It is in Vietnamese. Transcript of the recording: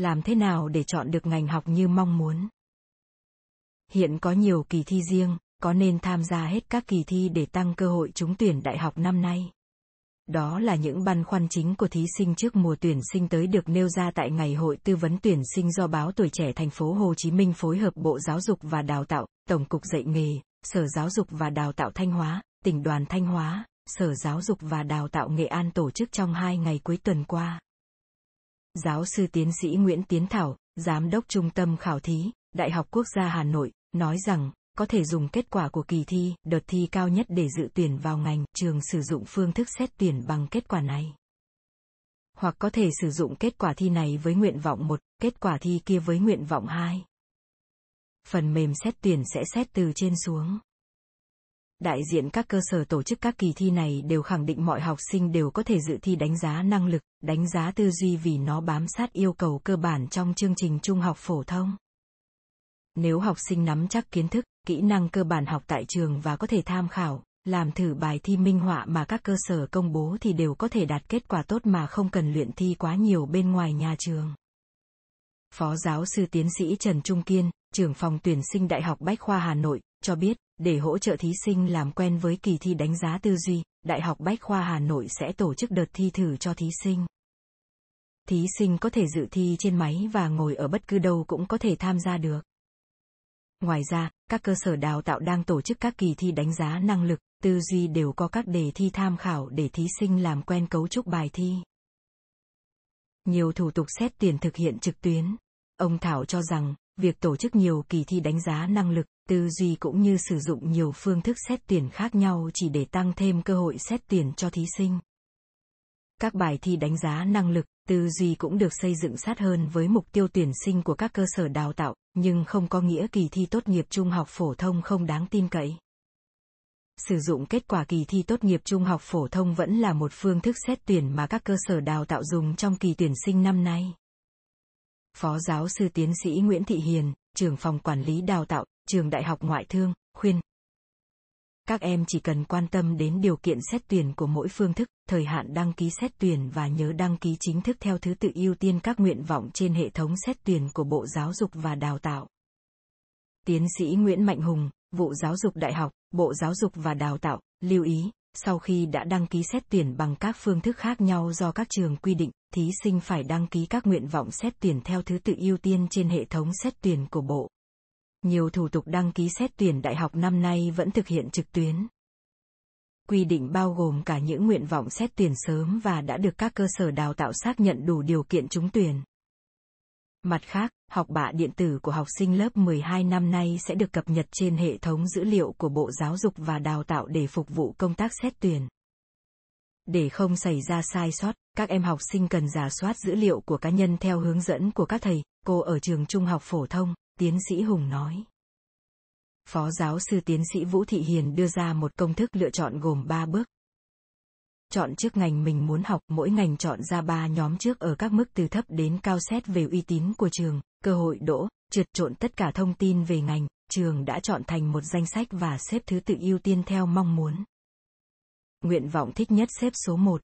Làm thế nào để chọn được ngành học như mong muốn? Hiện có nhiều kỳ thi riêng, có nên tham gia hết các kỳ thi để tăng cơ hội trúng tuyển đại học năm nay? Đó là những băn khoăn chính của thí sinh trước mùa tuyển sinh tới được nêu ra tại ngày hội tư vấn tuyển sinh do báo Tuổi trẻ thành phố Hồ Chí Minh phối hợp Bộ Giáo dục và Đào tạo, Tổng cục dạy nghề, Sở Giáo dục và Đào tạo Thanh Hóa, tỉnh đoàn Thanh Hóa, Sở Giáo dục và Đào tạo Nghệ An tổ chức trong hai ngày cuối tuần qua. Giáo sư tiến sĩ Nguyễn Tiến Thảo, Giám đốc Trung tâm Khảo thí, Đại học Quốc gia Hà Nội, nói rằng, có thể dùng kết quả của kỳ thi, đợt thi cao nhất để dự tuyển vào ngành, trường sử dụng phương thức xét tuyển bằng kết quả này. Hoặc có thể sử dụng kết quả thi này với nguyện vọng 1, kết quả thi kia với nguyện vọng 2. Phần mềm xét tuyển sẽ xét từ trên xuống. Đại diện các cơ sở tổ chức các kỳ thi này đều khẳng định mọi học sinh đều có thể dự thi đánh giá năng lực, đánh giá tư duy vì nó bám sát yêu cầu cơ bản trong chương trình trung học phổ thông. Nếu học sinh nắm chắc kiến thức, kỹ năng cơ bản học tại trường và có thể tham khảo, làm thử bài thi minh họa mà các cơ sở công bố thì đều có thể đạt kết quả tốt mà không cần luyện thi quá nhiều bên ngoài nhà trường. Phó giáo sư tiến sĩ Trần Trung Kiên, trưởng phòng tuyển sinh Đại học Bách khoa Hà Nội, cho biết, để hỗ trợ thí sinh làm quen với kỳ thi đánh giá tư duy, Đại học Bách khoa Hà Nội sẽ tổ chức đợt thi thử cho thí sinh. Thí sinh có thể dự thi trên máy và ngồi ở bất cứ đâu cũng có thể tham gia được. Ngoài ra, các cơ sở đào tạo đang tổ chức các kỳ thi đánh giá năng lực, tư duy đều có các đề thi tham khảo để thí sinh làm quen cấu trúc bài thi. Nhiều thủ tục xét tuyển thực hiện trực tuyến. Ông Thảo cho rằng, việc tổ chức nhiều kỳ thi đánh giá năng lực, tư duy cũng như sử dụng nhiều phương thức xét tuyển khác nhau chỉ để tăng thêm cơ hội xét tuyển cho thí sinh. Các bài thi đánh giá năng lực, tư duy cũng được xây dựng sát hơn với mục tiêu tuyển sinh của các cơ sở đào tạo, nhưng không có nghĩa kỳ thi tốt nghiệp trung học phổ thông không đáng tin cậy. Sử dụng kết quả kỳ thi tốt nghiệp trung học phổ thông vẫn là một phương thức xét tuyển mà các cơ sở đào tạo dùng trong kỳ tuyển sinh năm nay. Phó giáo sư tiến sĩ Nguyễn Thị Hiền, trưởng phòng quản lý đào tạo, trường Đại học Ngoại thương, khuyên. Các em chỉ cần quan tâm đến điều kiện xét tuyển của mỗi phương thức, thời hạn đăng ký xét tuyển và nhớ đăng ký chính thức theo thứ tự ưu tiên các nguyện vọng trên hệ thống xét tuyển của Bộ Giáo dục và Đào tạo. Tiến sĩ Nguyễn Mạnh Hùng, vụ Giáo dục Đại học, Bộ Giáo dục và Đào tạo, lưu ý, sau khi đã đăng ký xét tuyển bằng các phương thức khác nhau do các trường quy định, thí sinh phải đăng ký các nguyện vọng xét tuyển theo thứ tự ưu tiên trên hệ thống xét tuyển của Bộ. Nhiều thủ tục đăng ký xét tuyển đại học năm nay vẫn thực hiện trực tuyến. Quy định bao gồm cả những nguyện vọng xét tuyển sớm và đã được các cơ sở đào tạo xác nhận đủ điều kiện trúng tuyển. Mặt khác, học bạ điện tử của học sinh lớp 12 năm nay sẽ được cập nhật trên hệ thống dữ liệu của Bộ Giáo dục và Đào tạo để phục vụ công tác xét tuyển. Để không xảy ra sai sót, các em học sinh cần giả soát dữ liệu của cá nhân theo hướng dẫn của các thầy, cô ở trường trung học phổ thông, tiến sĩ Hùng nói. Phó giáo sư tiến sĩ Vũ Thị Hiền đưa ra một công thức lựa chọn gồm 3 bước. Chọn trước ngành mình muốn học, mỗi ngành chọn ra 3 nhóm trước ở các mức từ thấp đến cao xét về uy tín của trường, cơ hội đỗ, trượt trộn tất cả thông tin về ngành, trường đã chọn thành một danh sách và xếp thứ tự ưu tiên theo mong muốn. Nguyện vọng thích nhất xếp số 1.